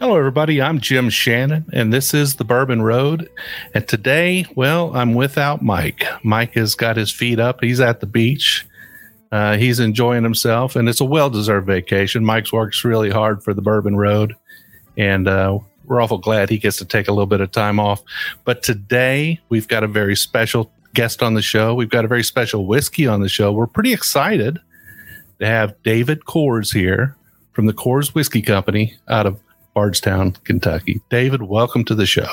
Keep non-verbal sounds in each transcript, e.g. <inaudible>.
Hello, everybody. I'm Jim Shannon, and this is the Bourbon Road. And today, well, I'm without Mike. Mike has got his feet up. He's at the beach. Uh, he's enjoying himself, and it's a well deserved vacation. Mike's works really hard for the Bourbon Road, and uh, we're awful glad he gets to take a little bit of time off. But today, we've got a very special guest on the show. We've got a very special whiskey on the show. We're pretty excited to have David Coors here from the Coors Whiskey Company out of Bardstown, Kentucky. David, welcome to the show.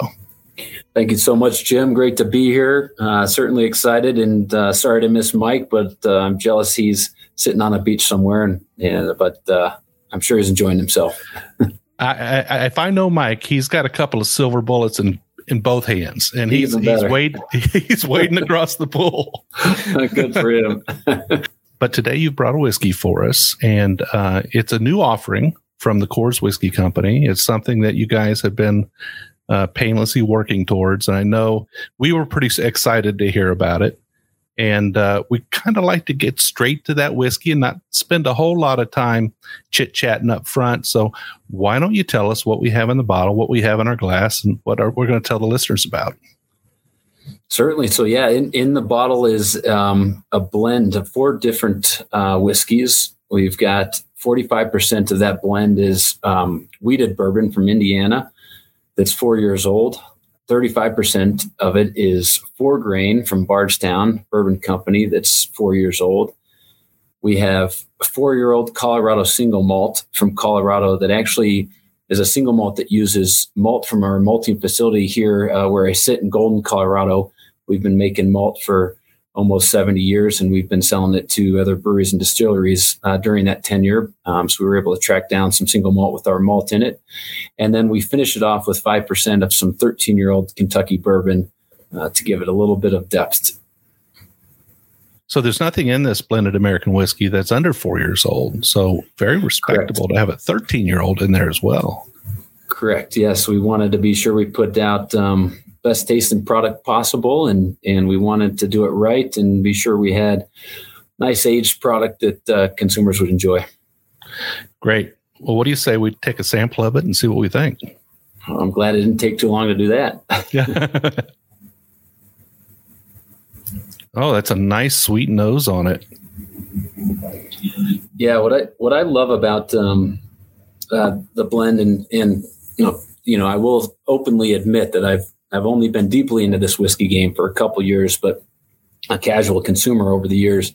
Thank you so much, Jim. Great to be here. Uh, certainly excited and uh, sorry to miss Mike, but uh, I'm jealous he's sitting on a beach somewhere. And, and but uh, I'm sure he's enjoying himself. <laughs> I, I, if I know Mike, he's got a couple of silver bullets in in both hands, and he's he's waiting <laughs> he's waiting across the pool. <laughs> Good for him. but today you've brought a whiskey for us, and uh, it's a new offering from the Coors Whiskey Company. It's something that you guys have been uh, painlessly working towards. And I know we were pretty excited to hear about it. And uh, we kind of like to get straight to that whiskey and not spend a whole lot of time chit chatting up front. So, why don't you tell us what we have in the bottle, what we have in our glass, and what are, we're going to tell the listeners about? Certainly. So, yeah, in, in the bottle is um, a blend of four different uh, whiskeys. We've got 45% of that blend is um, wheated bourbon from Indiana that's four years old. 35% of it is four grain from Bardstown Bourbon Company that's four years old. We have a four year old Colorado single malt from Colorado that actually is a single malt that uses malt from our malting facility here uh, where I sit in Golden, Colorado. We've been making malt for almost 70 years, and we've been selling it to other breweries and distilleries uh, during that tenure. Um, so we were able to track down some single malt with our malt in it. And then we finished it off with 5% of some 13 year old Kentucky bourbon uh, to give it a little bit of depth. So there's nothing in this blended American whiskey that's under four years old. So very respectable Correct. to have a 13 year old in there as well. Correct. Yes, we wanted to be sure we put out um, best tasting product possible, and and we wanted to do it right and be sure we had nice aged product that uh, consumers would enjoy. Great. Well, what do you say we take a sample of it and see what we think? I'm glad it didn't take too long to do that. yeah. <laughs> oh, that's a nice sweet nose on it. Yeah, what I what I love about um, uh, the blend and and you know, you know I will openly admit that I've I've only been deeply into this whiskey game for a couple years, but a casual consumer over the years.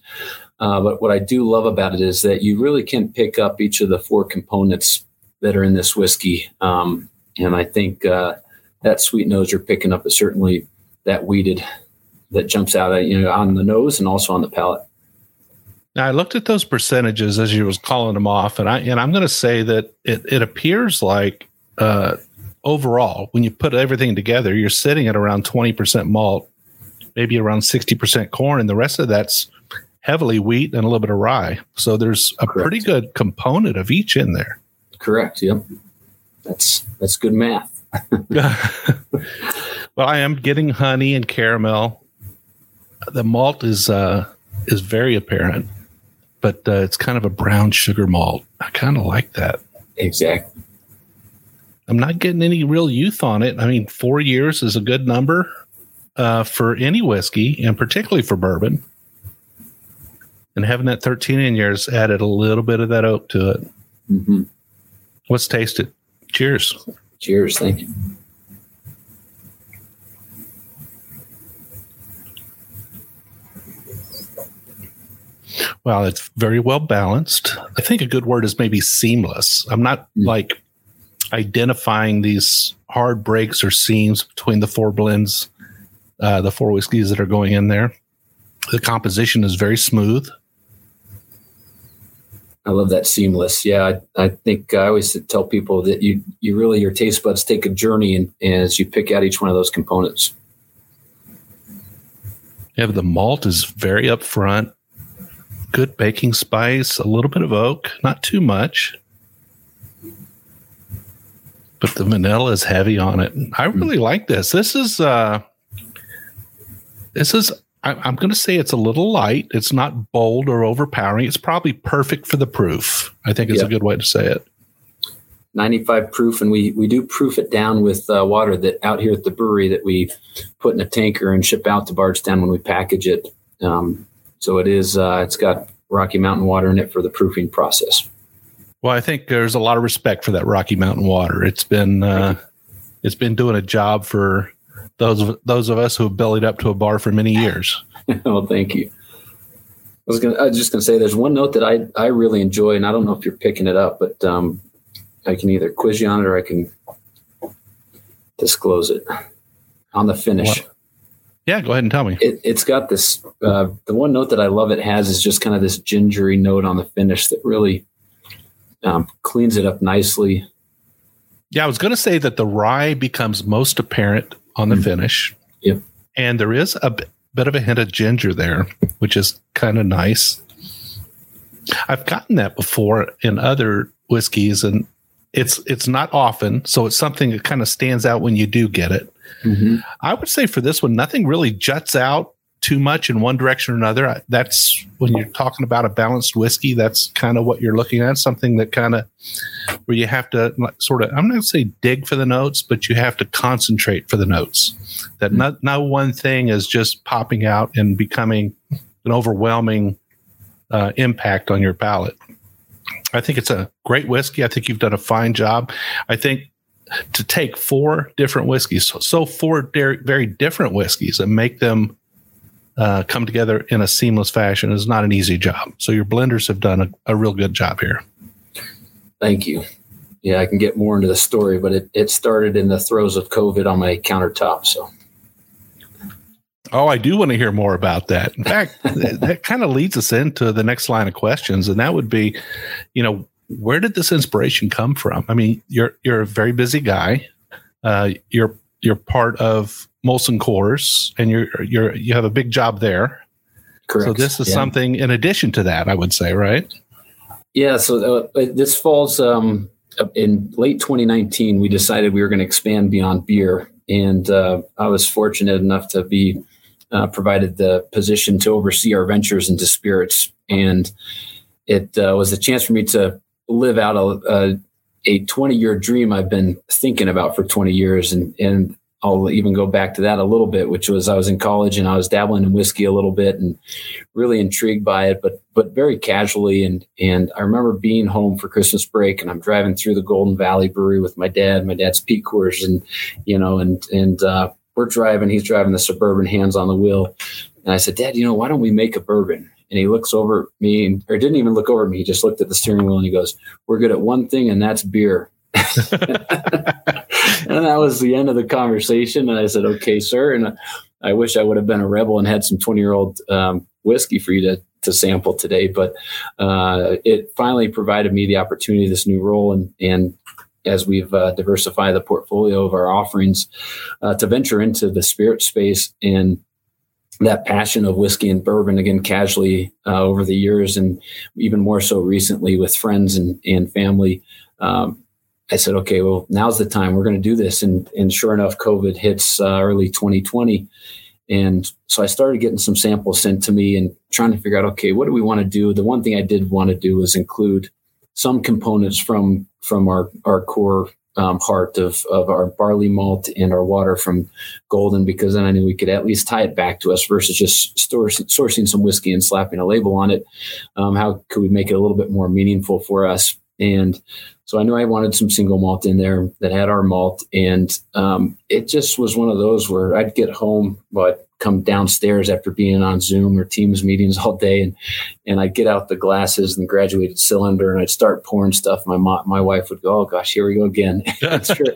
Uh, but what I do love about it is that you really can pick up each of the four components that are in this whiskey. Um, and I think uh, that sweet nose you're picking up is certainly that wheated that jumps out at you know on the nose and also on the palate. Now I looked at those percentages as you was calling them off, and I and I'm going to say that it it appears like uh, overall, when you put everything together, you're sitting at around 20% malt, maybe around 60% corn, and the rest of that's heavily wheat and a little bit of rye. So there's a Correct. pretty good component of each in there. Correct. Yep. That's that's good math. <laughs> well, I am getting honey and caramel. The malt is uh, is very apparent, but uh, it's kind of a brown sugar malt. I kind of like that. Exactly. I'm not getting any real youth on it. I mean, four years is a good number uh, for any whiskey, and particularly for bourbon. And having that 13 in years added a little bit of that oak to it. Mm-hmm. Let's taste it. Cheers. Cheers. Thank you. Well, it's very well balanced. I think a good word is maybe seamless. I'm not mm. like identifying these hard breaks or seams between the four blends, uh, the four whiskeys that are going in there. The composition is very smooth. I love that seamless. Yeah, I, I think I always tell people that you you really your taste buds take a journey and, as you pick out each one of those components. Yeah, the malt is very upfront good baking spice, a little bit of oak, not too much. But the vanilla is heavy on it. I hmm. really like this. This is uh this is I, I'm going to say it's a little light. It's not bold or overpowering. It's probably perfect for the proof. I think it's yep. a good way to say it. 95 proof, and we we do proof it down with uh, water that out here at the brewery that we put in a tanker and ship out to Bardstown when we package it. Um, so it is. Uh, it's got Rocky Mountain water in it for the proofing process. Well, I think there's a lot of respect for that Rocky Mountain water. It's been uh, it's been doing a job for those of, those of us who have bellied up to a bar for many years. <laughs> well, thank you. I was, gonna, I was just going to say there's one note that I, I really enjoy, and I don't know if you're picking it up, but um, I can either quiz you on it or I can disclose it on the finish. What? Yeah, go ahead and tell me. It, has got this. Uh, the one note that I love it has is just kind of this gingery note on the finish that really um, cleans it up nicely. Yeah, I was going to say that the rye becomes most apparent on the mm finish. Yep. And there is a b- bit of a hint of ginger there, which is kind of nice. I've gotten that before in other whiskeys, and it's it's not often, so it's something that kind of stands out when you do get it. Mm-hmm. I would say for this one, nothing really juts out too much in one direction or another. That's when you're talking about a balanced whiskey. That's kind of what you're looking at. Something that kind of where you have to sort of I'm not going to say dig for the notes, but you have to concentrate for the notes. That not not one thing is just popping out and becoming an overwhelming uh, impact on your palate. I think it's a great whiskey. I think you've done a fine job. I think to take four different whiskeys, so, so four very different whiskeys, and make them uh, come together in a seamless fashion is not an easy job. So your blenders have done a, a, real good job here. Thank you. Yeah, I can get more into the story, but it, it started in the throes of COVID on my countertop. So. Oh, I do want to hear more about that. In fact, <laughs> that, that kind of leads us into the next line of questions, and that would be, you know, where did this inspiration come from? I mean, you're you're a very busy guy. Uh, you're you're part of Molson Coors, and you're you're you have a big job there. Correct. So this is yeah. something in addition to that, I would say, right? Yeah. So uh, this falls um, in late 2019. We decided we were going to expand beyond beer, and uh, I was fortunate enough to be uh, provided the position to oversee our ventures into spirits, and it uh, was a chance for me to live out a, a, a 20 year dream I've been thinking about for 20 years. And, and I'll even go back to that a little bit, which was I was in college and I was dabbling in whiskey a little bit and really intrigued by it, but but very casually. And and I remember being home for Christmas break and I'm driving through the Golden Valley Brewery with my dad. My dad's Pete Coors, and you know, and and uh, we're driving. He's driving the suburban, hands on the wheel. And I said, Dad, you know, why don't we make a bourbon? and he looks over at me and, or didn't even look over at me. He just looked at the steering wheel and he goes, we're good at one thing and that's beer. <laughs> <laughs> and that was the end of the conversation. And I said, okay, sir. And I wish I would have been a rebel and had some 20 year old um, whiskey for you to, to sample today. But uh, it finally provided me the opportunity, this new role. And, and as we've uh, diversified the portfolio of our offerings uh, to venture into the spirit space and that passion of whiskey and bourbon again casually uh, over the years and even more so recently with friends and, and family um, i said okay well now's the time we're going to do this and, and sure enough covid hits uh, early 2020 and so i started getting some samples sent to me and trying to figure out okay what do we want to do the one thing i did want to do was include some components from from our our core um, heart of, of our barley malt and our water from Golden because then I knew we could at least tie it back to us versus just sourcing some whiskey and slapping a label on it. Um, how could we make it a little bit more meaningful for us? And so I knew I wanted some single malt in there that had our malt, and um, it just was one of those where I'd get home, but come downstairs after being on Zoom or Teams meetings all day, and and I'd get out the glasses and the graduated cylinder, and I'd start pouring stuff. My mo- my wife would go, "Oh gosh, here we go again." <laughs> <laughs> sure.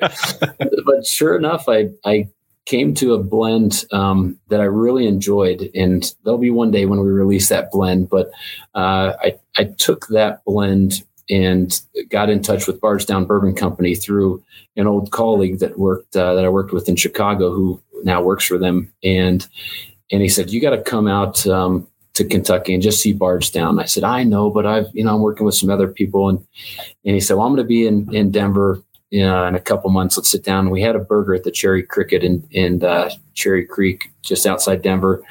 but sure enough, I I came to a blend um, that I really enjoyed, and there'll be one day when we release that blend. But uh, I I took that blend and got in touch with Bardstown Bourbon Company through an old colleague that worked uh, that I worked with in Chicago, who now works for them, and and he said, "You got to come out um, to Kentucky and just see Bardstown." I said, "I know, but I've you know I'm working with some other people," and and he said, "Well, I'm going to be in in Denver." in a couple months, let's sit down. We had a burger at the Cherry Cricket in, in uh, Cherry Creek, just outside Denver.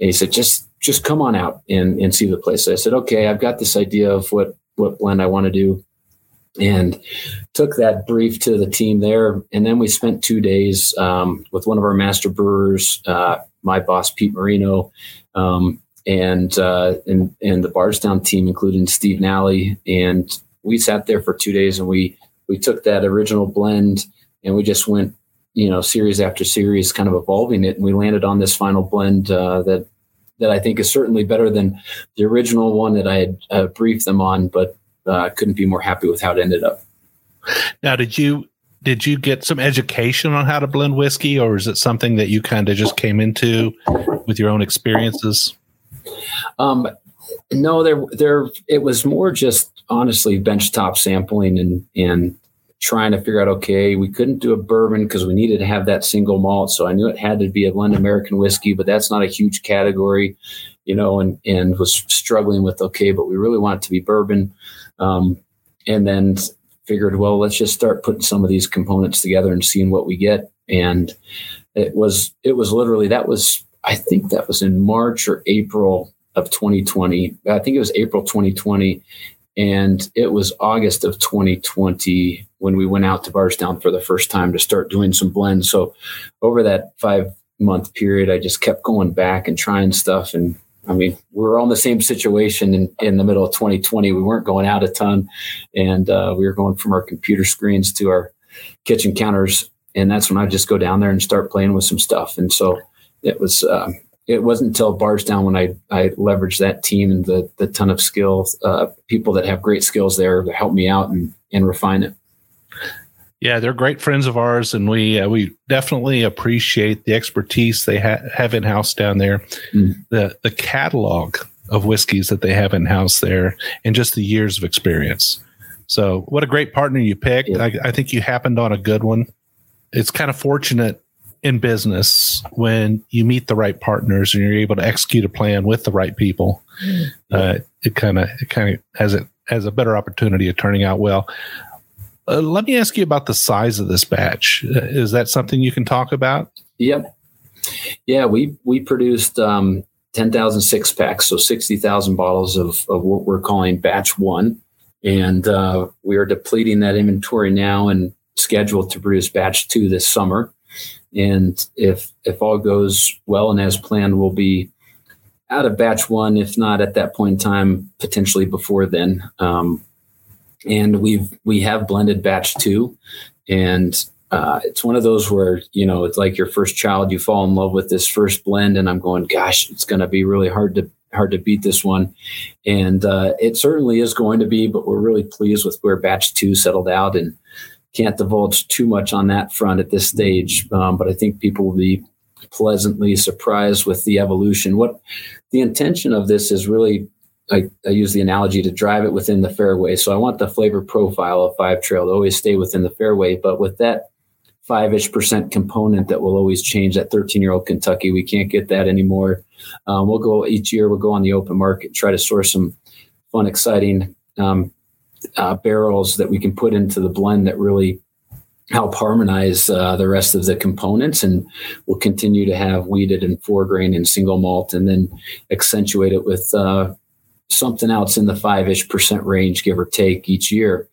And he said, just just come on out and, and see the place. So I said, okay, I've got this idea of what what blend I want to do. And took that brief to the team there. And then we spent two days um, with one of our master brewers, uh, my boss, Pete Marino, um, and, uh, and, and the Bardstown team, including Steve Nally. And we sat there for two days and we, we took that original blend and we just went, you know, series after series, kind of evolving it. And we landed on this final blend uh, that that I think is certainly better than the original one that I had uh, briefed them on, but uh, couldn't be more happy with how it ended up. Now, did you did you get some education on how to blend whiskey, or is it something that you kind of just came into with your own experiences? Um, no, there there it was more just honestly benchtop sampling and and trying to figure out okay we couldn't do a bourbon because we needed to have that single malt. So i knew it had to be a blend american whiskey but that's not a huge category you know and and was struggling with okay but we really want it to be bourbon. Um, and then figured well let's just start putting some of these components together and seeing what we get. And it was it was literally that was i think that was in march or april of 2020 i think it was april 2020 and it was August of 2020 when we went out to Bardstown for the first time to start doing some blends. So over that five month period, I just kept going back and trying stuff. And I mean, we were all in the same situation in, in the middle of 2020. We weren't going out a ton and uh, we were going from our computer screens to our kitchen counters. And that's when I just go down there and start playing with some stuff. And so it was, uh, it wasn't until Bardstown when I, I leveraged that team and the, the ton of skills, uh, people that have great skills there to help me out and, and refine it. Yeah, they're great friends of ours, and we uh, we definitely appreciate the expertise they ha- have in house down there. Mm. The the catalog of whiskeys that they have in house there, and just the years of experience. So, what a great partner you picked! Yeah. I, I think you happened on a good one. It's kind of fortunate in business when you meet the right partners and you're able to execute a plan with the right people. Uh, it kind of it kind of has it has a better opportunity of turning out well. Uh, let me ask you about the size of this batch. Uh, is that something you can talk about? Yep. Yeah, we we produced um, ten thousand six packs, so sixty thousand bottles of, of what we're calling batch one, and uh, we are depleting that inventory now and scheduled to produce batch two this summer. And if if all goes well and as planned, we'll be out of batch one, if not at that point in time, potentially before then. Um, and we've we have blended batch two, and uh, it's one of those where you know it's like your first child. You fall in love with this first blend, and I'm going, gosh, it's going to be really hard to hard to beat this one, and uh, it certainly is going to be. But we're really pleased with where batch two settled out, and can't divulge too much on that front at this stage, um, but I think people will be pleasantly surprised with the evolution. What the intention of this is really, I, I, use the analogy to drive it within the fairway. So I want the flavor profile of Five Trail to always stay within the fairway, but with that five ish percent component that will always change that 13 year old Kentucky, we can't get that anymore. Um, we'll go each year, we'll go on the open market, try to source some fun, exciting um, uh, barrels that we can put into the blend that really help harmonize uh, the rest of the components and we'll continue to have wheated and four grain and single malt and then accentuate it with uh, something else in the five-ish percent range give or take each year.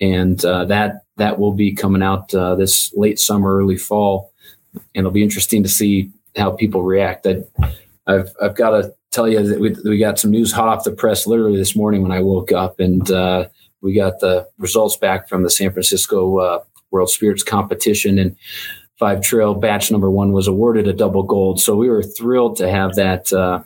And uh, that that will be coming out uh, this late summer early fall. And it'll be interesting to see how people react. That i've i've got to tell you that we, we got some news hot off the press literally this morning when i woke up and uh, we got the results back from the San Francisco uh, World Spirits competition, and Five Trail batch number one was awarded a double gold. So we were thrilled to have that uh,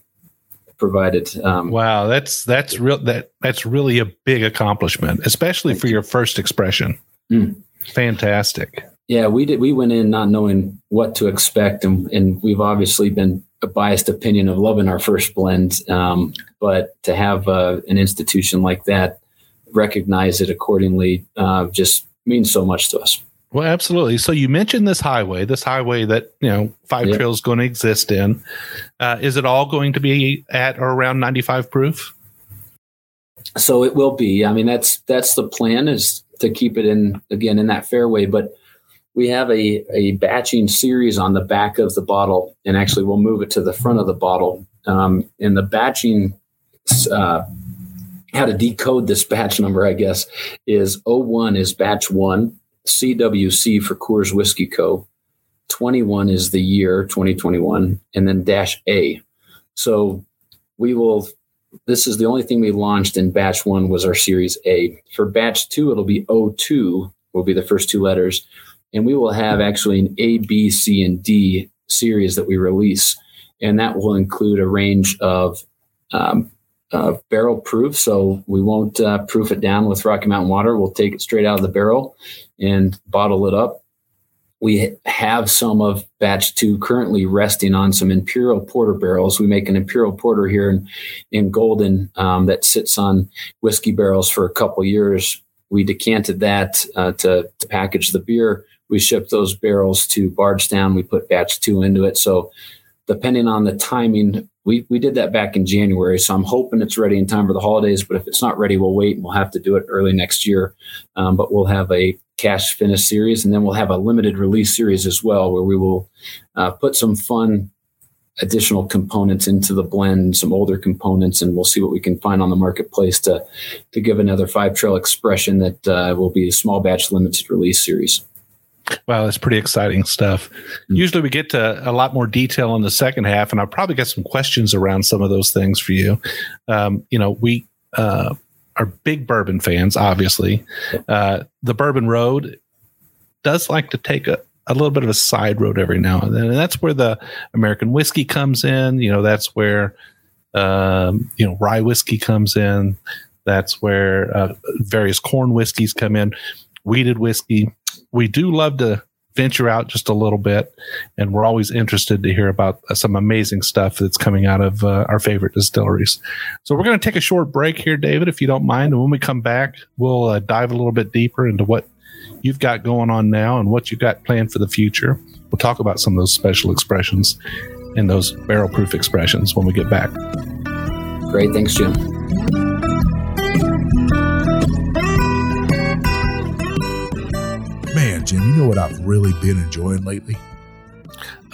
provided. Um, wow, that's that's real. That that's really a big accomplishment, especially for your first expression. Mm. Fantastic. Yeah, we did. We went in not knowing what to expect, and, and we've obviously been a biased opinion of loving our first blend. Um, but to have uh, an institution like that recognize it accordingly uh, just means so much to us. Well, absolutely. So you mentioned this highway, this highway that you know Five yep. Trail is going to exist in. Uh, is it all going to be at or around ninety five proof? So it will be. I mean, that's that's the plan is to keep it in again in that fairway, but we have a, a batching series on the back of the bottle, and actually we'll move it to the front of the bottle. Um, and the batching, uh, how to decode this batch number, I guess, is 01 is batch one, CWC for Coors Whiskey Co. 21 is the year 2021, and then dash A. So we will. This is the only thing we launched in batch one was our series A. For batch two, it'll be 02 will be the first two letters and we will have actually an A, B, C, and D series that we release, and that will include a range of um, uh, barrel proof. So we won't uh, proof it down with Rocky Mountain water. We'll take it straight out of the barrel and bottle it up. We have some of batch two currently resting on some imperial porter barrels. We make an imperial porter here in, in Golden um, that sits on whiskey barrels for a couple years. We decanted that uh, to, to package the beer we ship those barrels to Bardstown. We put batch two into it. So depending on the timing, we, we did that back in January. So I'm hoping it's ready in time for the holidays. But if it's not ready, we'll wait and we'll have to do it early next year. Um, but we'll have a cask finish series and then we'll have a limited release series as well, where we will uh, put some fun additional components into the blend, some older components, and we'll see what we can find on the marketplace to to give another five trail expression that uh, will be a small batch limited release series. Wow, that's pretty exciting stuff. Mm-hmm. Usually we get to a lot more detail in the second half, and I'll probably get some questions around some of those things for you. Um, you know, we uh, are big bourbon fans, obviously. Uh, the Bourbon Road does like to take a, a little bit of a side road every now and then, and that's where the American whiskey comes in. You know, that's where um, you know rye whiskey comes in. That's where uh, various corn whiskeys come in, wheated whiskey we do love to venture out just a little bit, and we're always interested to hear about some amazing stuff that's coming out of uh, our favorite distilleries. So we're going to take a short break here, David, if you don't mind, and when we come back, we'll uh, dive a little bit deeper into what you've got going on now and what you've got planned for the future. We'll talk about some of those special expressions and those barrel proof expressions when we get back. Great. Thanks, Jim. Jim, you know what I've really been enjoying lately?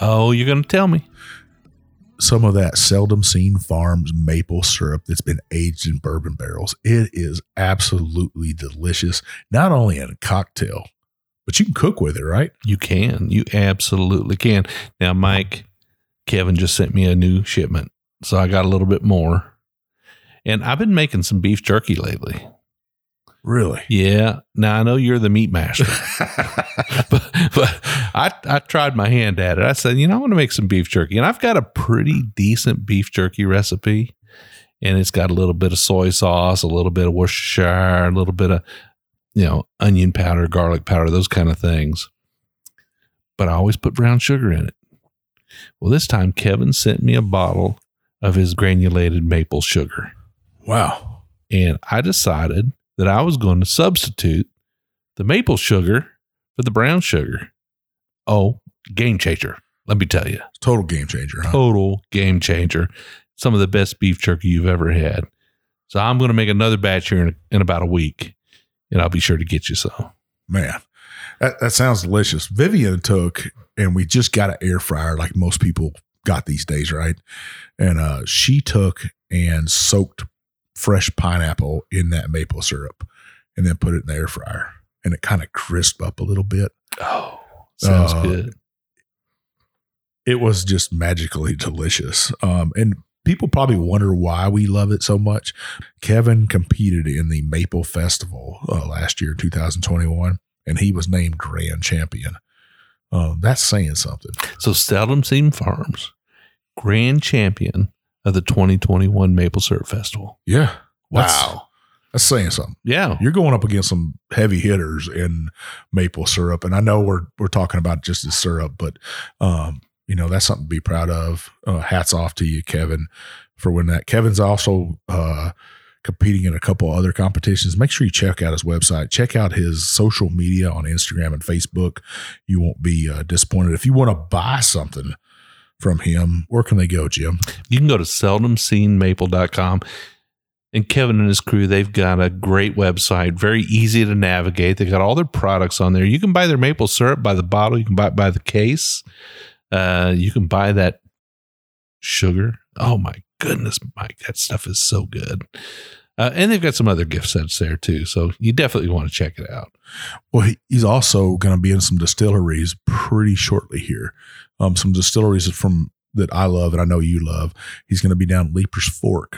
Oh, you're going to tell me. Some of that seldom seen farms maple syrup that's been aged in bourbon barrels. It is absolutely delicious, not only in a cocktail, but you can cook with it, right? You can. You absolutely can. Now, Mike, Kevin just sent me a new shipment. So I got a little bit more. And I've been making some beef jerky lately. Really? Yeah. Now I know you're the meat master, <laughs> <laughs> but, but I, I tried my hand at it. I said, you know, I want to make some beef jerky, and I've got a pretty decent beef jerky recipe, and it's got a little bit of soy sauce, a little bit of Worcestershire, a little bit of you know onion powder, garlic powder, those kind of things. But I always put brown sugar in it. Well, this time Kevin sent me a bottle of his granulated maple sugar. Wow. And I decided that I was going to substitute the maple sugar for the brown sugar. Oh, game changer. Let me tell you. Total game changer. Huh? Total game changer. Some of the best beef jerky you've ever had. So I'm going to make another batch here in, in about a week, and I'll be sure to get you some. Man, that, that sounds delicious. Vivian took, and we just got an air fryer like most people got these days, right? And uh, she took and soaked fresh pineapple in that maple syrup and then put it in the air fryer and it kind of crisp up a little bit. Oh, sounds uh, good. It was just magically delicious. Um, and people probably wonder why we love it so much. Kevin competed in the Maple Festival uh, last year, 2021, and he was named grand champion. Um, that's saying something. So Seldom Seen Farms, grand champion of the 2021 Maple Syrup Festival. Yeah. That's, Wow. that's saying something. Yeah. You're going up against some heavy hitters in maple syrup, and I know we're we're talking about just the syrup, but um, you know that's something to be proud of. Uh, hats off to you, Kevin, for winning that. Kevin's also uh, competing in a couple other competitions. Make sure you check out his website. Check out his social media on Instagram and Facebook. You won't be uh, disappointed. If you want to buy something from him, where can they go, Jim? You can go to seldomseenmaple.com. And Kevin and his crew, they've got a great website, very easy to navigate. They've got all their products on there. You can buy their maple syrup by the bottle. You can buy it by the case. Uh, you can buy that sugar. Oh my goodness, Mike, that stuff is so good. Uh, and they've got some other gift sets there too. So you definitely want to check it out. Well, he, he's also going to be in some distilleries pretty shortly here. Um, some distilleries from that I love and I know you love. He's going to be down Leiper's Fork.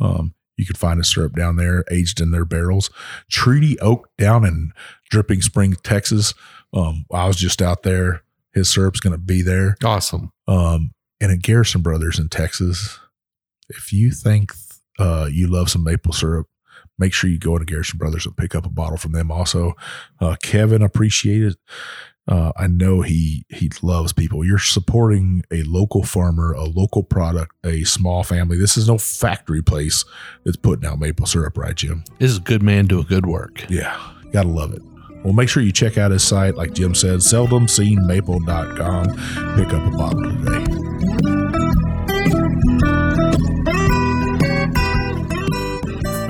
Um, you can find a syrup down there, aged in their barrels. Treaty Oak down in Dripping Spring, Texas. Um, I was just out there. His syrup's going to be there. Awesome. Um, and at Garrison Brothers in Texas, if you think uh, you love some maple syrup, make sure you go into Garrison Brothers and pick up a bottle from them. Also, uh, Kevin appreciated. Uh, I know he he loves people. You're supporting a local farmer, a local product, a small family. This is no factory place that's putting out maple syrup, right, Jim? This is a good man doing good work. Yeah, gotta love it. Well, make sure you check out his site, like Jim said, seldomseenmaple.com. Pick up a bottle today.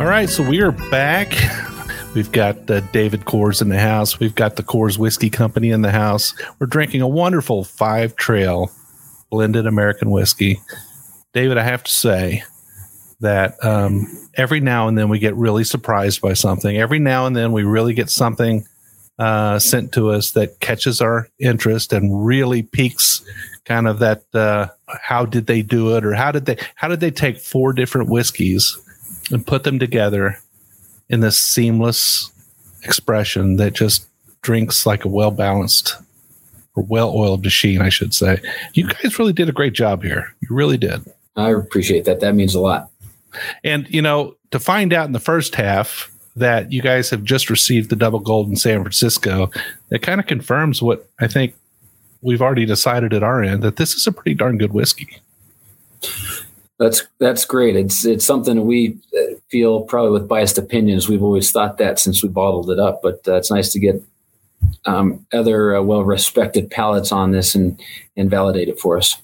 All right, so we are back. We've got uh, David Coors in the house. We've got the Coors Whiskey Company in the house. We're drinking a wonderful Five Trail blended American whiskey. David, I have to say that um, every now and then we get really surprised by something. Every now and then we really get something uh, sent to us that catches our interest and really piques kind of that uh, how did they do it or how did they how did they take four different whiskeys and put them together in this seamless expression that just drinks like a well balanced or well oiled machine, I should say. You guys really did a great job here. You really did. I appreciate that. That means a lot. And, you know, to find out in the first half that you guys have just received the double gold in San Francisco, that kind of confirms what I think we've already decided at our end that this is a pretty darn good whiskey. That's that's great. It's it's something we uh, feel probably with biased opinions. We've always thought that since we bottled it up, but uh, it's nice to get um, other uh, well-respected palates on this and and validate it for us.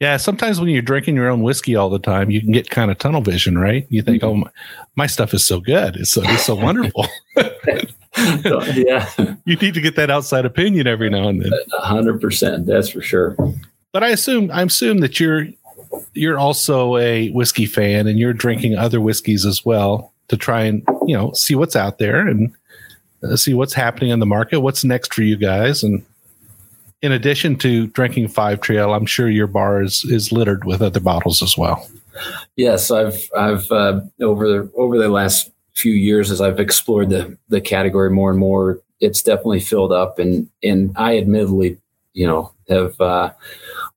Yeah, sometimes when you're drinking your own whiskey all the time, you can get kind of tunnel vision, right? You think, "Oh, my, my stuff is so good. It's so it's so wonderful." <laughs> <laughs> yeah, you need to get that outside opinion every now and then. hundred percent. That's for sure. But I assume I assume that you're you're also a whiskey fan and you're drinking other whiskeys as well to try and you know see what's out there and uh, see what's happening in the market. What's next for you guys? And in addition to drinking Five Trail, I'm sure your bar is is littered with other bottles as well. Yes, I've I've uh, over the over the last few years as I've explored the the category more and more, it's definitely filled up, and and I admittedly, you know, have uh,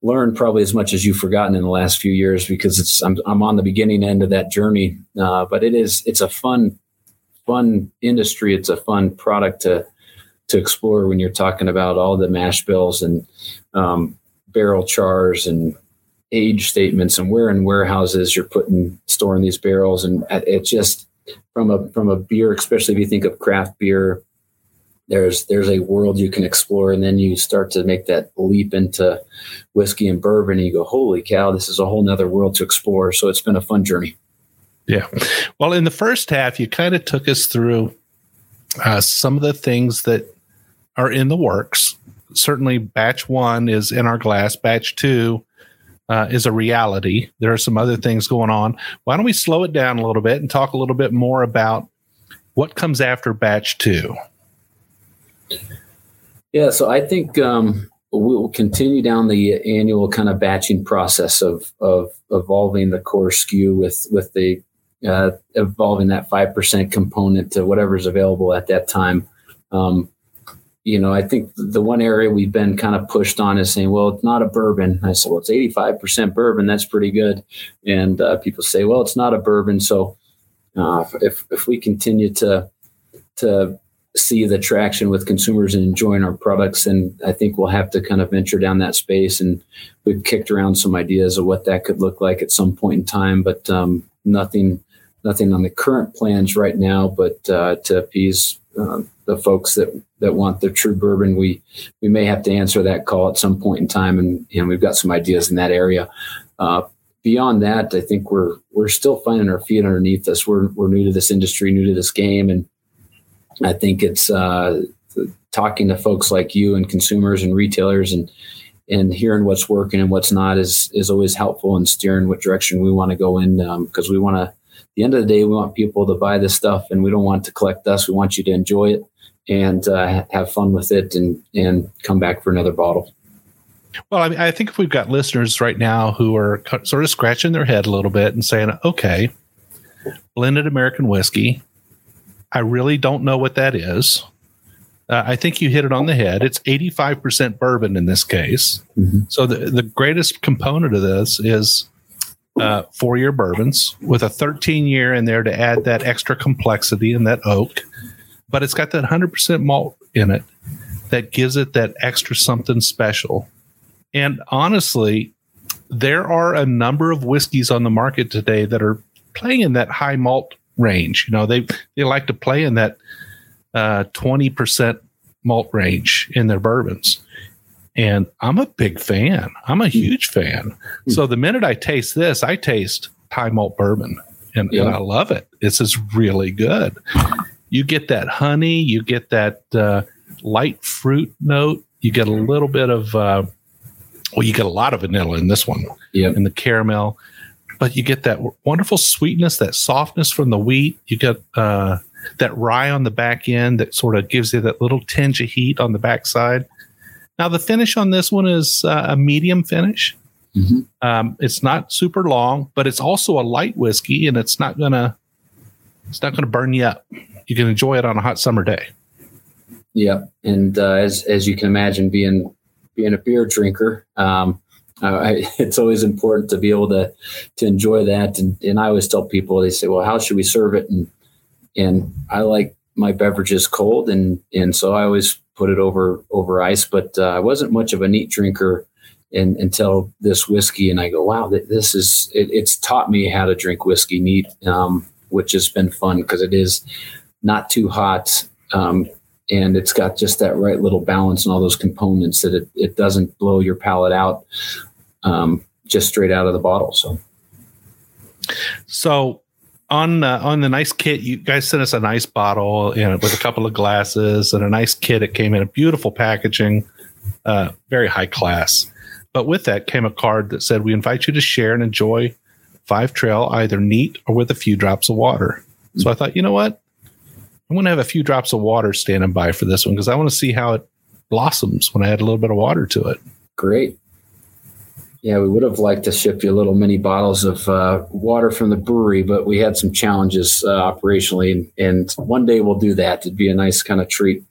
learned probably as much as you've forgotten in the last few years because it's I'm I'm on the beginning end of that journey, uh, but it is it's a fun fun industry. It's a fun product to to explore when you're talking about all the mash bills and um, barrel chars and age statements and where in warehouses you're putting storing these barrels and it just from a from a beer especially if you think of craft beer there's there's a world you can explore and then you start to make that leap into whiskey and bourbon and you go holy cow this is a whole nother world to explore so it's been a fun journey yeah well in the first half you kind of took us through uh, some of the things that are in the works certainly batch one is in our glass batch two uh, is a reality. There are some other things going on. Why don't we slow it down a little bit and talk a little bit more about what comes after batch two? Yeah, so I think um, we'll continue down the annual kind of batching process of of evolving the core SKU with with the uh, evolving that five percent component to whatever's available at that time. Um, you know, I think the one area we've been kind of pushed on is saying, well, it's not a bourbon. I said, well, it's 85% bourbon. That's pretty good. And uh, people say, well, it's not a bourbon. So uh, if, if we continue to, to see the traction with consumers and enjoying our products, and I think we'll have to kind of venture down that space. And we've kicked around some ideas of what that could look like at some point in time, but um, nothing, nothing on the current plans right now, but uh, to appease uh, the folks that that want the true bourbon, we we may have to answer that call at some point in time, and and we've got some ideas in that area. Uh, beyond that, I think we're we're still finding our feet underneath us. We're we're new to this industry, new to this game, and I think it's uh, talking to folks like you and consumers and retailers and and hearing what's working and what's not is is always helpful in steering what direction we want to go in because um, we want to the end of the day, we want people to buy this stuff and we don't want to collect us. We want you to enjoy it and uh, have fun with it and, and come back for another bottle. Well, I mean, I think if we've got listeners right now who are sort of scratching their head a little bit and saying, okay, blended American whiskey, I really don't know what that is. Uh, I think you hit it on the head. It's 85% bourbon in this case. Mm-hmm. So the, the greatest component of this is uh, four year bourbons with a 13 year in there to add that extra complexity and that oak. But it's got that 100% malt in it that gives it that extra something special. And honestly, there are a number of whiskeys on the market today that are playing in that high malt range. You know, they they like to play in that uh, 20% malt range in their bourbons. And I'm a big fan. I'm a hmm. huge fan. Mm. So the minute I taste this, I taste high malt bourbon and, yeah. and I love it. This is really good. You get that honey, you get that uh, light fruit note, you get a little bit of, uh, well, you get a lot of vanilla in this one, yeah, in the caramel, but you get that wonderful sweetness, that softness from the wheat. You get uh, that rye on the back end that sort of gives you that little tinge of heat on the backside. Now, the finish on this one is uh, a medium finish. Mm-hmm. Um, it's not super long, but it's also a light whiskey, and it's not gonna it's not gonna burn you up. You can enjoy it on a hot summer day. Yeah, and uh, as as you can imagine, being being a beer drinker, um, I, <laughs> it's always important to be able to to enjoy that. And and I always tell people, they say, "Well, how should we serve it?" And and I like my beverages cold, and and so I always put it over over ice. But uh, I wasn't much of a neat drinker in, until this whiskey, and I go, wow, this is it, it's taught me how to drink whiskey neat, um, which has been fun because it is not too hot. Um, and it's got just that right little balance and all those components that it, it doesn't blow your palate out um, just straight out of the bottle. So, so on uh, on the nice kit, you guys sent us a nice bottle know, with a couple of glasses and a nice kit. It came in a beautiful packaging, uh, very high class. But with that came a card that said, "We invite you to share and enjoy Five Trail either neat or with a few drops of water." So I thought, you know what, I'm going to have a few drops of water standing by for this one because I want to see how it blossoms when I add a little bit of water to it. Great. Yeah, we would have liked to ship you little mini bottles of uh, water from the brewery, but we had some challenges uh, operationally, and, and, one day we'll do that. It'd be a nice kind of treat.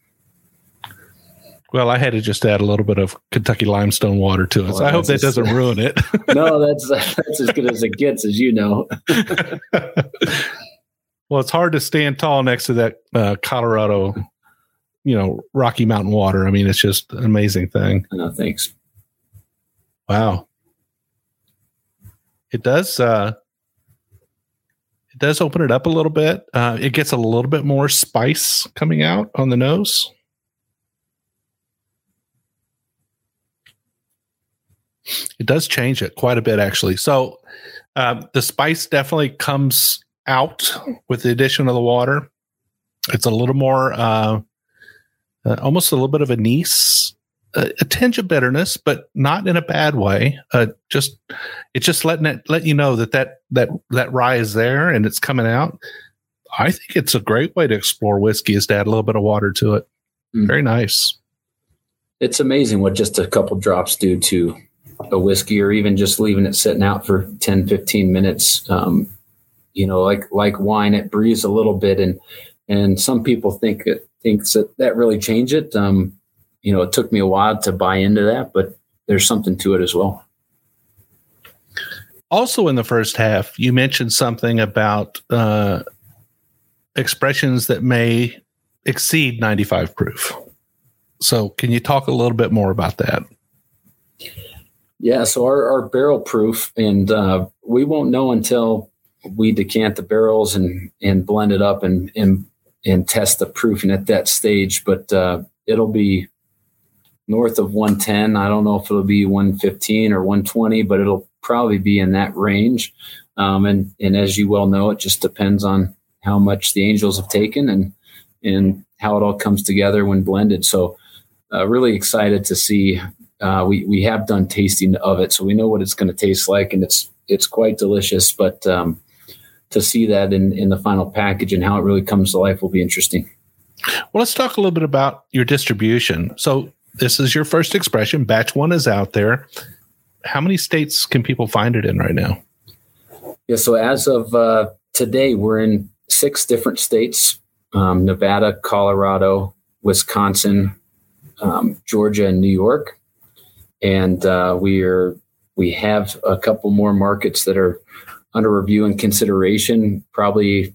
Well, I had to just add a little bit of Kentucky limestone water to it. So I hope that doesn't ruin it. <laughs> no, that's that's as good as it gets, as you know. <laughs> well, it's hard to stand tall next to that uh, Colorado, you know, Rocky Mountain water. I mean, it's just an amazing thing. No, thanks. Wow it does uh it does open it up a little bit. Uh, it gets a little bit more spice coming out on the nose. It does change it quite a bit, actually. So uh, the spice definitely comes out with the addition of the water. It's a little more, uh, uh, almost a little bit of anise a, a, tinge of bitterness, but not in a bad way. Uh, just it's just letting it let you know that that that that rye is there and it's coming out. I think it's a great way to explore whiskey is to add a little bit of water to it. Mm. Very nice. it's amazing what just a couple drops do to a whiskey or even just leaving it sitting out for 10 15 minutes um, you know like like wine it breathes a little bit and and some people think it thinks that that really changed it um, you know it took me a while to buy into that but there's something to it as well also in the first half you mentioned something about uh, expressions that may exceed 95 proof so can you talk a little bit more about that yeah, so our, our barrel proof, and uh, we won't know until we decant the barrels and and blend it up and and and test the proofing at that stage. But uh, it'll be north of 110. I don't know if it'll be 115 or 120, but it'll probably be in that range. Um, and and as you well know, it just depends on how much the angels have taken and and how it all comes together when blended. So, uh, really excited to see uh, we we have done tasting of it, so we know what it's going to taste like, and it's it's quite delicious. But um, to see that in in the final package and how it really comes to life will be interesting. Well, let's talk a little bit about your distribution. So this is your first expression. Batch one is out there. How many states can people find it in right now? Yeah, so as of uh, today, we're in six different states: um, Nevada, Colorado, Wisconsin, um, Georgia, and New York and uh, we are we have a couple more markets that are under review and consideration. Probably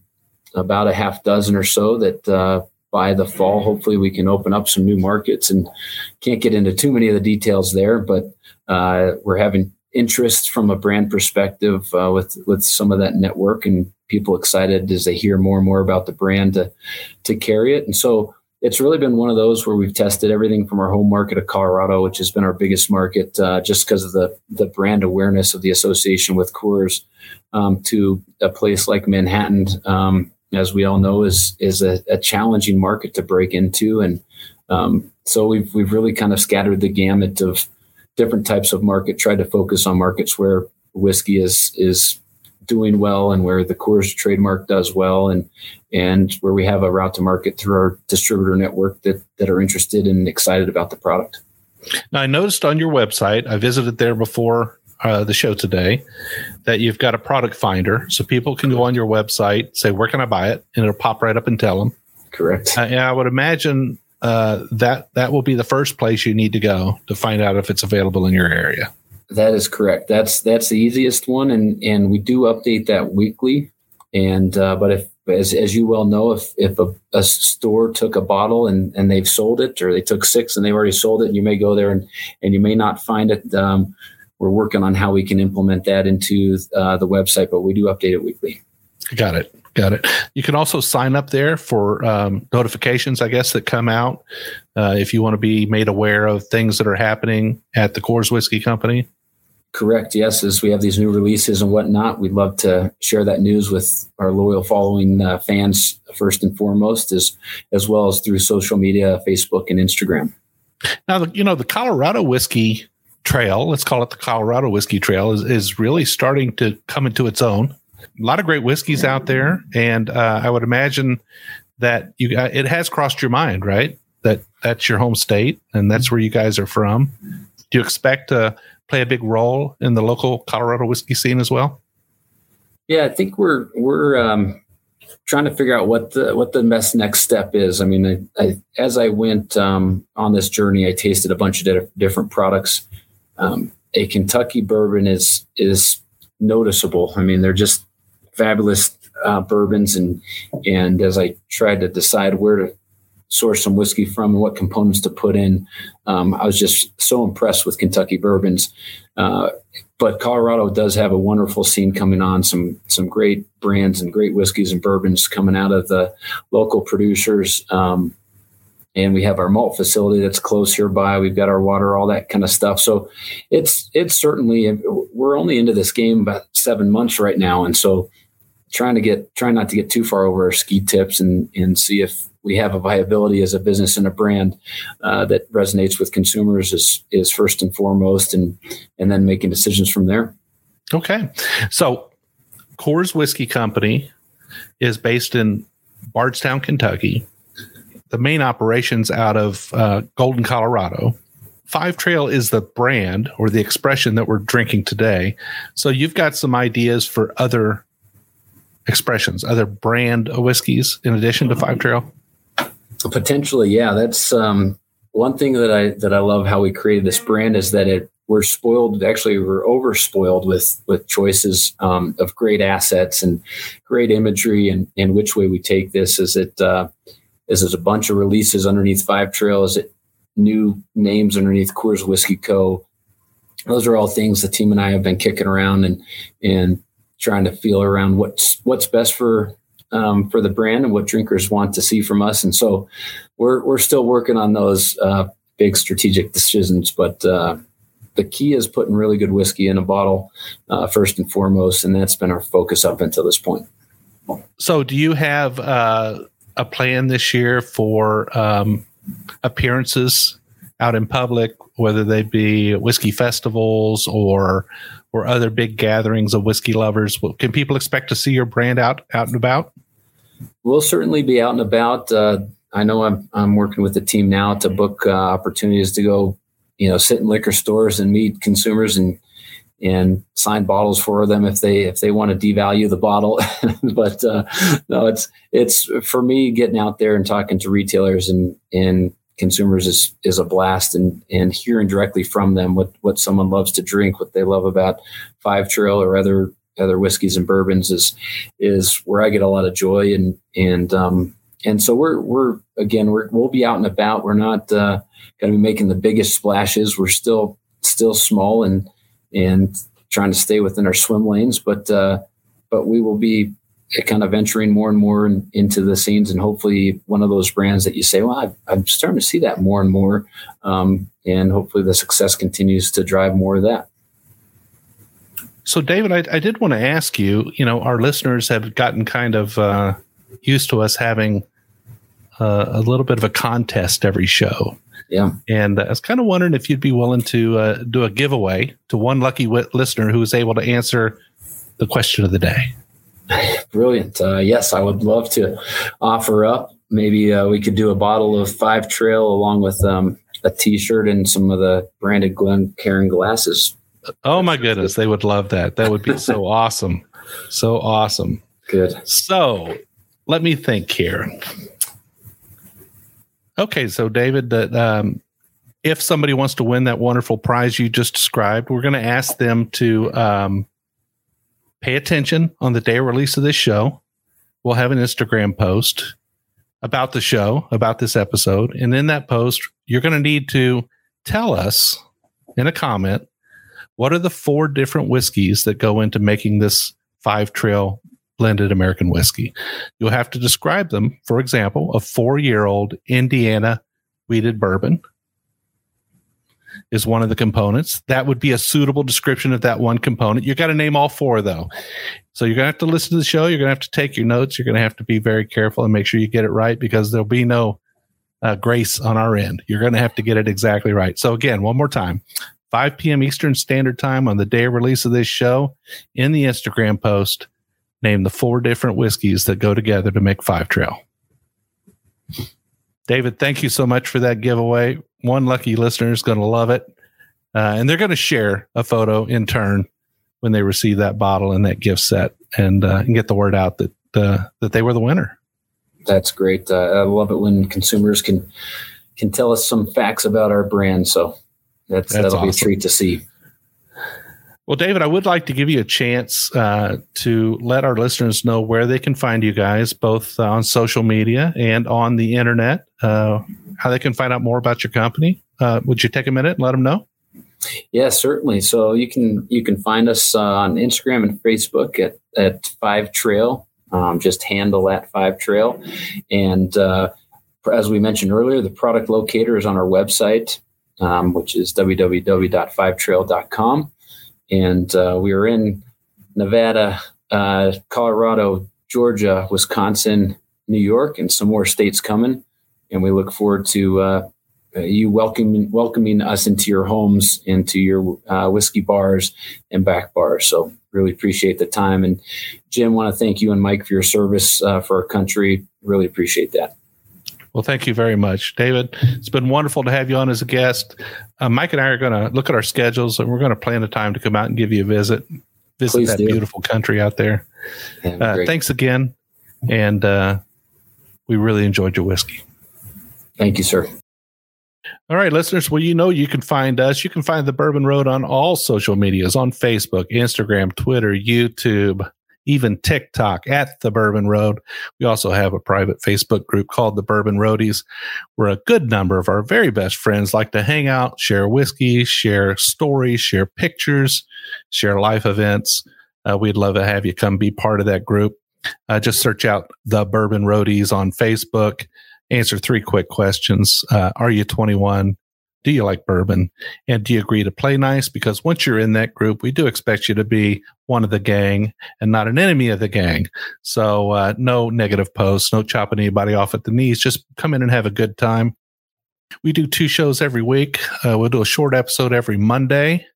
about a half dozen or so that uh, by the fall, hopefully, we can open up some new markets. And can't get into too many of the details there, but uh, we're having interest from a brand perspective uh, with with some of that network and people excited as they hear more and more about the brand to to carry it. And so it's really been one of those where we've tested everything from our home market of Colorado, which has been our biggest market, uh, just because of the the brand awareness of the association with Coors, um, to a place like Manhattan, um, as we all know, is is a, a, challenging market to break into, and um, so we've we've really kind of scattered the gamut of different types of market, tried to focus on markets where whiskey is is doing well and where the Coors trademark does well and and where we have a route to market through our distributor network that that are interested and excited about the product. Now I noticed on your website, I visited there before uh, the show today, that you've got a product finder, so people can go on your website, say where can I buy it, and it'll pop right up and tell them. Correct. Uh, I would imagine uh, that that will be the first place you need to go to find out if it's available in your area. That is correct. That's that's the easiest one, and and we do update that weekly. And uh, but if as as you well know, if if a, a, store took a bottle and and they've sold it, or they took six and they've already sold it, and you may go there and and you may not find it. Um, we're working on how we can implement that into uh, the website, but we do update it weekly. Got it. Got it. You can also sign up there for um, notifications, I guess, that come out uh, if you want to be made aware of things that are happening at the Coors Whiskey Company. Correct. Yes, as we have these new releases and whatnot, we'd love to share that news with our loyal following uh, fans first and foremost, as as well as through social media, Facebook and Instagram. Now, you know, the Colorado whiskey trail, let's call it the Colorado whiskey trail, is, is really starting to come into its own. A lot of great whiskeys out there, and uh, I would imagine that you uh, it has crossed your mind, right? That that's your home state, and that's where you guys are from. Do you expect to play a big role in the local Colorado whiskey scene as well? Yeah, I think we're we're um, trying to figure out what the what the best next step is. I mean, I, I, as I went um, on this journey, I tasted a bunch of different products. Um, a Kentucky bourbon is is noticeable. I mean, they're just fabulous uh, bourbons, and and as I tried to decide where to source some whiskey from and what components to put in. Um, I was just so impressed with Kentucky bourbons. Uh, but Colorado does have a wonderful scene coming on. Some some great brands and great whiskeys and bourbons coming out of the local producers. Um, and we have our malt facility that's close hereby. We've got our water, all that kind of stuff. So it's it's certainly we're only into this game about seven months right now, and so trying to get trying not to get too far over our ski tips and and see if we have a viability as a business and a brand uh, that resonates with consumers is is first and foremost, and and then making decisions from there. Okay, so Coors Whiskey Company is based in Bardstown, Kentucky. The main operations out of uh, Golden, Colorado. Five Trail is the brand or the expression that we're drinking today. So you've got some ideas for other expressions, other brand whiskeys in addition to Five Trail. Potentially, yeah. That's um, one thing that I that I love how we created this brand is that it we're spoiled. Actually, we're over spoiled with with choices um, of great assets and great imagery, and and which way we take this. Is it uh, is there's a bunch of releases underneath Five Trail? Is it new names underneath Coors Whiskey Co. Those are all things the team and I have been kicking around and and trying to feel around what's what's best for um, for the brand and what drinkers want to see from us. And so we're we're still working on those uh, big strategic decisions, but uh, the key is putting really good whiskey in a bottle uh, first and foremost, and that's been our focus up until this point. So, do you have uh, a plan this year for um, appearances out in public, whether they be whiskey festivals or or other big gatherings of whiskey lovers? Can people expect to see your brand out out and about? We'll certainly be out and about. Uh, I know I'm I'm working with the team now to book uh, opportunities to go, you know, sit in liquor stores and meet consumers and and sign bottles for them if they if they want to devalue the bottle. <laughs> but uh, no, it's it's for me getting out there and talking to retailers and and consumers is is a blast and and hearing directly from them what what someone loves to drink, what they love about Five Trail or other other whiskeys and bourbons is is where I get a lot of joy and and um and so we're we're again we're we'll be out and about. We're not uh, going to be making the biggest splashes. We're still still small and and trying to stay within our swim lanes. But uh, but we will be kind of venturing more and more in, into the scenes, and hopefully one of those brands that you say, well, i am starting to see that more and more, um, and hopefully the success continues to drive more of that. So, David, I, I did want to ask you. You know, our listeners have gotten kind of uh, used to us having uh, a little bit of a contest every show. Yeah. And I was kind of wondering if you'd be willing to uh, do a giveaway to one lucky w- listener who is able to answer the question of the day. Brilliant. Uh, yes, I would love to offer up. Maybe uh, we could do a bottle of Five Trail along with um, a T-shirt and some of the branded Glencairn glasses. Oh my goodness, they would love that. That would be so <laughs> awesome, so awesome. Good. So, let me think here. Okay, so David, that um, if somebody wants to win that wonderful prize you just described, we're going to ask them to um, pay attention on the day of release of this show. We'll have an Instagram post about the show, about this episode, and in that post, you're going to need to tell us in a comment what are the four different whiskeys that go into making this five trail blended American whiskey. You'll have to describe them. For example, a four year old Indiana wheated bourbon is one of the components. That would be a suitable description of that one component. You got to name all four though. So you're going to have to listen to the show. You're going to have to take your notes. You're going to have to be very careful and make sure you get it right because there'll be no uh, grace on our end. You're going to have to get it exactly right. So again, one more time. 5 p.m. Eastern Standard Time on the day of release of this show in the Instagram post name the four different whiskeys that go together to make Five Trail. David, thank you so much for that giveaway. One lucky listener is going to love it. Uh, and they're going to share a photo in turn when they receive that bottle and that gift set and, uh, and get the word out that, uh, that they were the winner. That's great. Uh, I love it when consumers can, can tell us some facts about our brand. So that's, that's that'll awesome. be a treat to see. Well, David, I would like to give you a chance uh, to let our listeners know where they can find you guys, both on social media and on the internet, uh, how they can find out more about your company. Uh, would you take a minute and let them know? Yeah, certainly. So you can you can find us uh, on Instagram and Facebook at at Five Trail. Um, just handle at Five Trail, and uh, as we mentioned earlier, the product locator is on our website, um, which is www.fivetrail.com and uh, we were in Nevada, uh, Colorado, Georgia, Wisconsin, New York, and some more states coming. And we look forward to uh, you welcoming welcoming us into your homes, into your uh, whiskey bars and back bars. So really appreciate the time. And Jim, want to thank you and Mike for your service uh, for our country. Really appreciate that. Well, thank you very much, David. It's been wonderful to have you on as a guest. Uh, Mike and I are going to look at our schedules and we're going to plan a time to come out and give you a visit, visit Please that do. beautiful country out there. Yeah, Uh, thanks again. And uh, we really enjoyed your whiskey. Thank you, sir. All right, listeners. Well, you know, you can find us. You can find the Bourbon Road on all social medias on Facebook, Instagram, Twitter, YouTube, even TikTok at the Bourbon Road. We also have a private Facebook group called the Bourbon Roadies, where a good number of our very best friends like to hang out, share whiskey, share stories, share pictures, share life events. Uh, we'd love to have you come be part of that group. Uh, just search out the Bourbon Roadies on Facebook answer three quick questions. Uh, are you 21? Do you like bourbon? And do you agree to play nice? Because once you're in that group, we do expect you to be one of the gang and not an enemy of the gang. So, uh, no negative posts, no chopping anybody off at the knees. Just come in and have a good time. We do two shows every week. Uh, we'll do a short episode every Monday.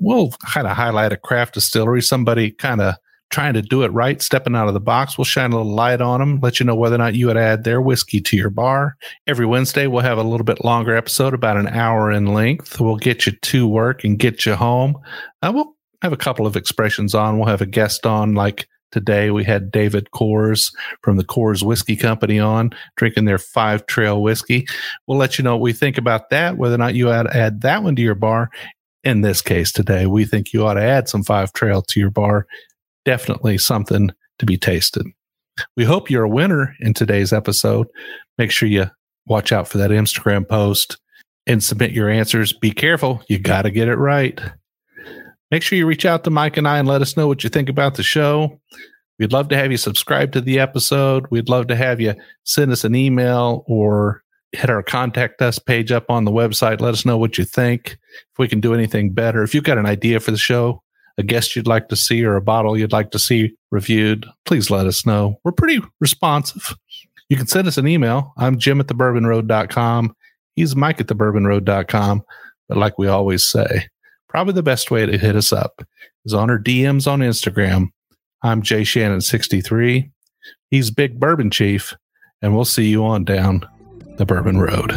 We'll kind of highlight a craft distillery, somebody kind of trying to do it right, stepping out of the box. We'll shine a little light on them, let you know whether or not you would add their whiskey to your bar. Every Wednesday, we'll have a little bit longer episode, about an hour in length. We'll get you to work and get you home. Uh, we'll have a couple of expressions on. We'll have a guest on, like today we had David Coors from the Coors Whiskey Company on, drinking their Five Trail whiskey. We'll let you know what we think about that, whether or not you add, add that one to your bar. In this case today, we think you ought to add some Five Trail to your bar definitely something to be tasted. We hope you're a winner in today's episode. Make sure you watch out for that Instagram post and submit your answers. Be careful, you got to get it right. Make sure you reach out to Mike and I and let us know what you think about the show. We'd love to have you subscribe to the episode. We'd love to have you send us an email or hit our contact us page up on the website. Let us know what you think. If we can do anything better. If you've got an idea for the show, a guest you'd like to see or a bottle you'd like to see reviewed, please let us know. We're pretty responsive. You can send us an email. I'm Jim at thebourbonroad.com. He's Mike at thebourbonroad.com. But like we always say, probably the best way to hit us up is on our DMs on Instagram. I'm Jay Shannon63. He's Big Bourbon Chief, and we'll see you on down the Bourbon Road.